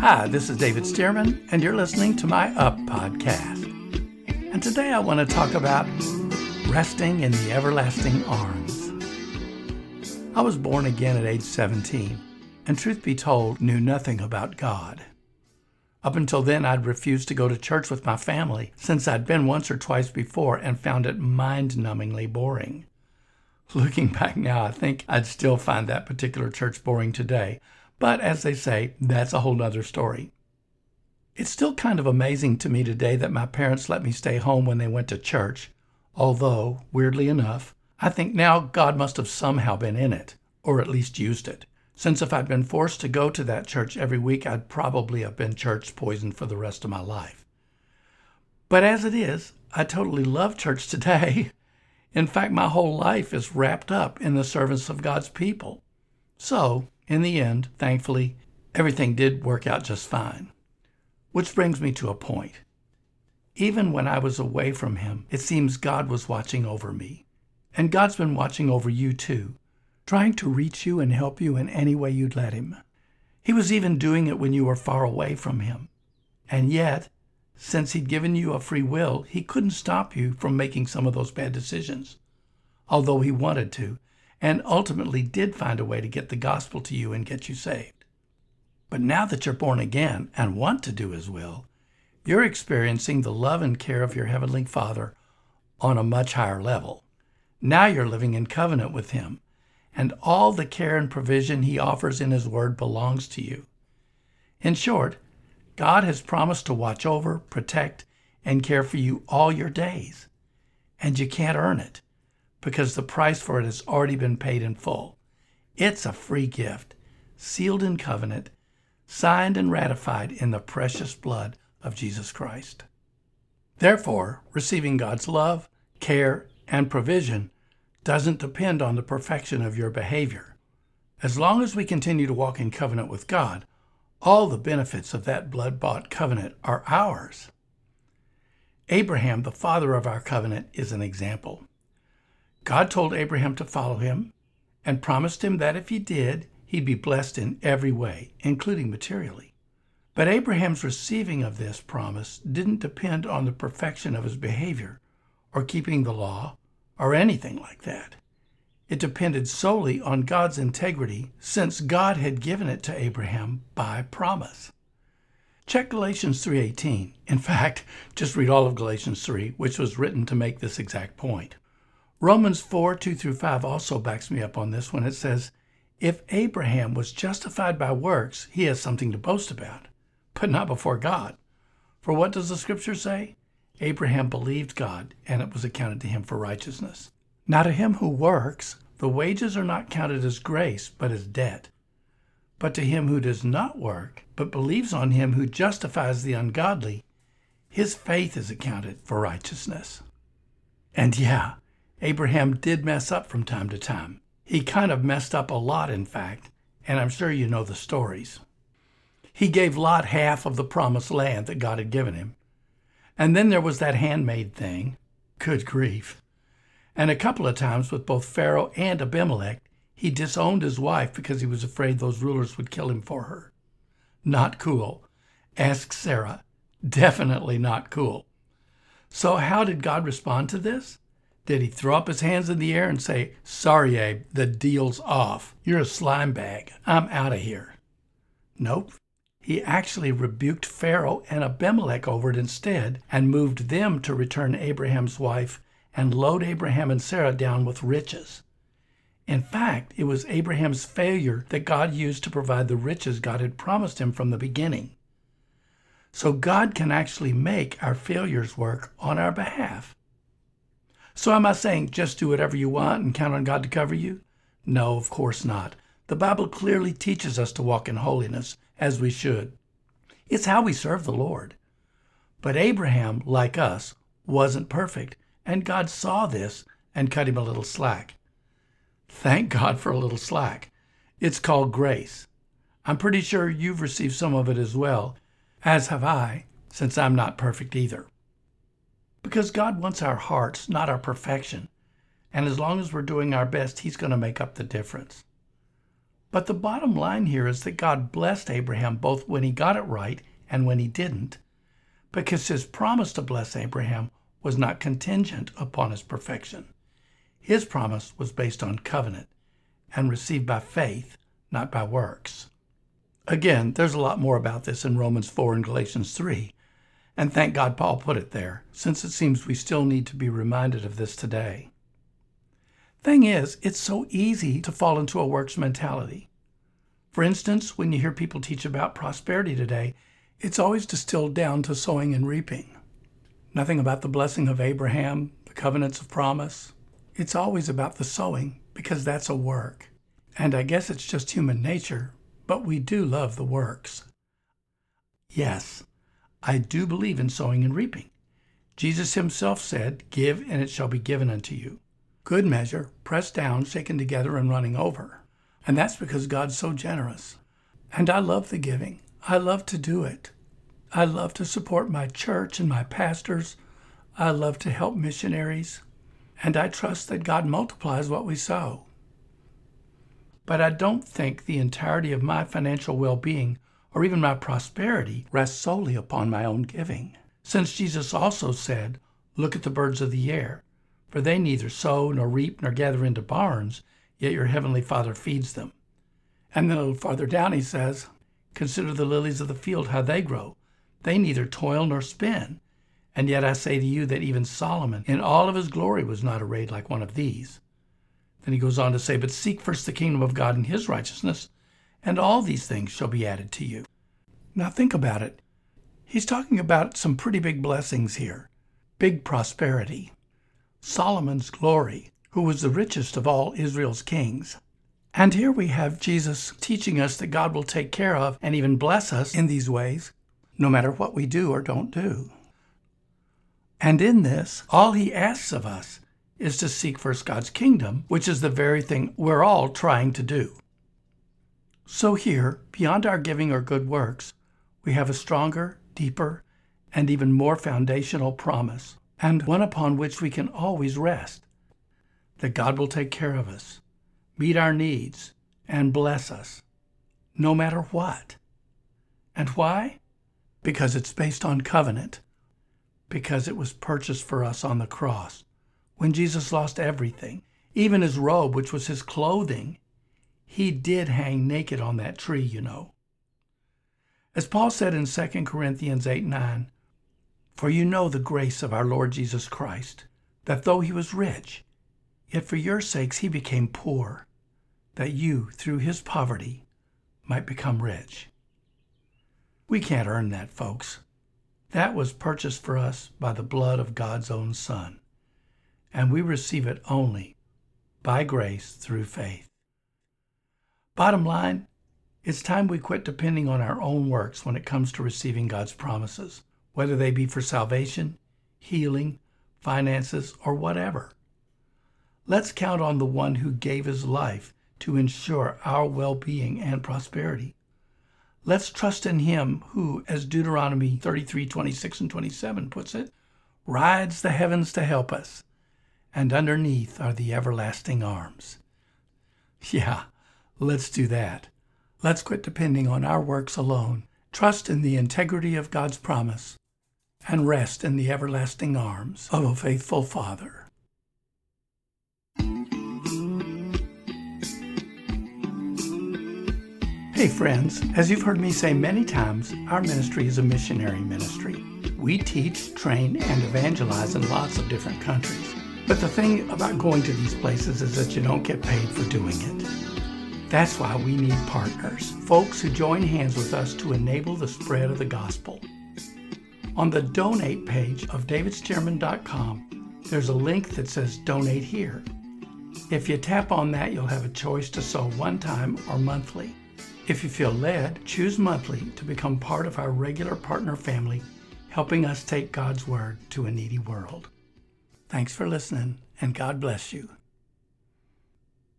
Hi, this is David Stearman, and you're listening to my Up podcast. And today I want to talk about resting in the everlasting arms. I was born again at age 17, and truth be told, knew nothing about God. Up until then, I'd refused to go to church with my family since I'd been once or twice before and found it mind numbingly boring. Looking back now, I think I'd still find that particular church boring today, but as they say, that's a whole nother story. It's still kind of amazing to me today that my parents let me stay home when they went to church, although, weirdly enough, I think now God must have somehow been in it, or at least used it, since if I'd been forced to go to that church every week, I'd probably have been church poisoned for the rest of my life. But as it is, I totally love church today. In fact, my whole life is wrapped up in the service of God's people. So, in the end, thankfully, everything did work out just fine. Which brings me to a point. Even when I was away from Him, it seems God was watching over me. And God's been watching over you too, trying to reach you and help you in any way you'd let Him. He was even doing it when you were far away from Him. And yet, since He'd given you a free will, He couldn't stop you from making some of those bad decisions, although He wanted to, and ultimately did find a way to get the gospel to you and get you saved. But now that you're born again and want to do His will, you're experiencing the love and care of your Heavenly Father on a much higher level. Now you're living in covenant with Him, and all the care and provision He offers in His Word belongs to you. In short, God has promised to watch over, protect, and care for you all your days. And you can't earn it because the price for it has already been paid in full. It's a free gift, sealed in covenant, signed and ratified in the precious blood of Jesus Christ. Therefore, receiving God's love, care, and provision doesn't depend on the perfection of your behavior. As long as we continue to walk in covenant with God, all the benefits of that blood bought covenant are ours. Abraham, the father of our covenant, is an example. God told Abraham to follow him and promised him that if he did, he'd be blessed in every way, including materially. But Abraham's receiving of this promise didn't depend on the perfection of his behavior or keeping the law or anything like that. It depended solely on God's integrity since God had given it to Abraham by promise. Check Galatians 3:18. In fact, just read all of Galatians 3, which was written to make this exact point. Romans 4 2 through 5 also backs me up on this when it says, If Abraham was justified by works, he has something to boast about, but not before God. For what does the scripture say? Abraham believed God, and it was accounted to him for righteousness. Now, to him who works, the wages are not counted as grace, but as debt. But to him who does not work, but believes on him who justifies the ungodly, his faith is accounted for righteousness. And yeah, Abraham did mess up from time to time. He kind of messed up a lot, in fact, and I'm sure you know the stories. He gave Lot half of the promised land that God had given him. And then there was that handmaid thing. Good grief. And a couple of times with both Pharaoh and Abimelech, he disowned his wife because he was afraid those rulers would kill him for her. Not cool. Ask Sarah. Definitely not cool. So, how did God respond to this? Did he throw up his hands in the air and say, Sorry, Abe, the deal's off. You're a slime bag. I'm out of here? Nope. He actually rebuked Pharaoh and Abimelech over it instead and moved them to return Abraham's wife and load Abraham and Sarah down with riches. In fact, it was Abraham's failure that God used to provide the riches God had promised him from the beginning. So God can actually make our failures work on our behalf. So, am I saying just do whatever you want and count on God to cover you? No, of course not. The Bible clearly teaches us to walk in holiness as we should. It's how we serve the Lord. But Abraham, like us, wasn't perfect, and God saw this and cut him a little slack. Thank God for a little slack. It's called grace. I'm pretty sure you've received some of it as well, as have I, since I'm not perfect either. Because God wants our hearts, not our perfection. And as long as we're doing our best, He's going to make up the difference. But the bottom line here is that God blessed Abraham both when he got it right and when he didn't, because his promise to bless Abraham was not contingent upon his perfection. His promise was based on covenant and received by faith, not by works. Again, there's a lot more about this in Romans 4 and Galatians 3, and thank God Paul put it there, since it seems we still need to be reminded of this today. Thing is, it's so easy to fall into a works mentality. For instance, when you hear people teach about prosperity today, it's always distilled down to sowing and reaping. Nothing about the blessing of Abraham, the covenants of promise. It's always about the sowing because that's a work. And I guess it's just human nature, but we do love the works. Yes, I do believe in sowing and reaping. Jesus himself said, Give, and it shall be given unto you. Good measure, pressed down, shaken together, and running over. And that's because God's so generous. And I love the giving. I love to do it. I love to support my church and my pastors. I love to help missionaries. And I trust that God multiplies what we sow. But I don't think the entirety of my financial well being or even my prosperity rests solely upon my own giving. Since Jesus also said, Look at the birds of the air, for they neither sow nor reap nor gather into barns, yet your heavenly Father feeds them. And then a little farther down he says, Consider the lilies of the field, how they grow. They neither toil nor spin. And yet I say to you that even Solomon in all of his glory was not arrayed like one of these. Then he goes on to say, But seek first the kingdom of God and his righteousness, and all these things shall be added to you. Now think about it. He's talking about some pretty big blessings here big prosperity. Solomon's glory, who was the richest of all Israel's kings. And here we have Jesus teaching us that God will take care of and even bless us in these ways, no matter what we do or don't do. And in this, all he asks of us is to seek first God's kingdom, which is the very thing we're all trying to do. So here, beyond our giving or good works, we have a stronger, deeper, and even more foundational promise, and one upon which we can always rest that God will take care of us, meet our needs, and bless us, no matter what. And why? Because it's based on covenant, because it was purchased for us on the cross when Jesus lost everything, even his robe, which was his clothing. He did hang naked on that tree, you know. As Paul said in 2 Corinthians 8 9, For you know the grace of our Lord Jesus Christ, that though he was rich, yet for your sakes he became poor, that you, through his poverty, might become rich. We can't earn that, folks. That was purchased for us by the blood of God's own Son and we receive it only by grace through faith. Bottom line, it's time we quit depending on our own works when it comes to receiving God's promises, whether they be for salvation, healing, finances, or whatever. Let's count on the one who gave his life to ensure our well being and prosperity. Let's trust in him who, as Deuteronomy 33 26 and 27 puts it, rides the heavens to help us and underneath are the everlasting arms. Yeah, let's do that. Let's quit depending on our works alone, trust in the integrity of God's promise, and rest in the everlasting arms of a faithful Father. Hey, friends, as you've heard me say many times, our ministry is a missionary ministry. We teach, train, and evangelize in lots of different countries. But the thing about going to these places is that you don't get paid for doing it. That's why we need partners, folks who join hands with us to enable the spread of the gospel. On the donate page of davidstearman.com, there's a link that says donate here. If you tap on that, you'll have a choice to sow one time or monthly. If you feel led, choose monthly to become part of our regular partner family, helping us take God's Word to a needy world. Thanks for listening, and God bless you.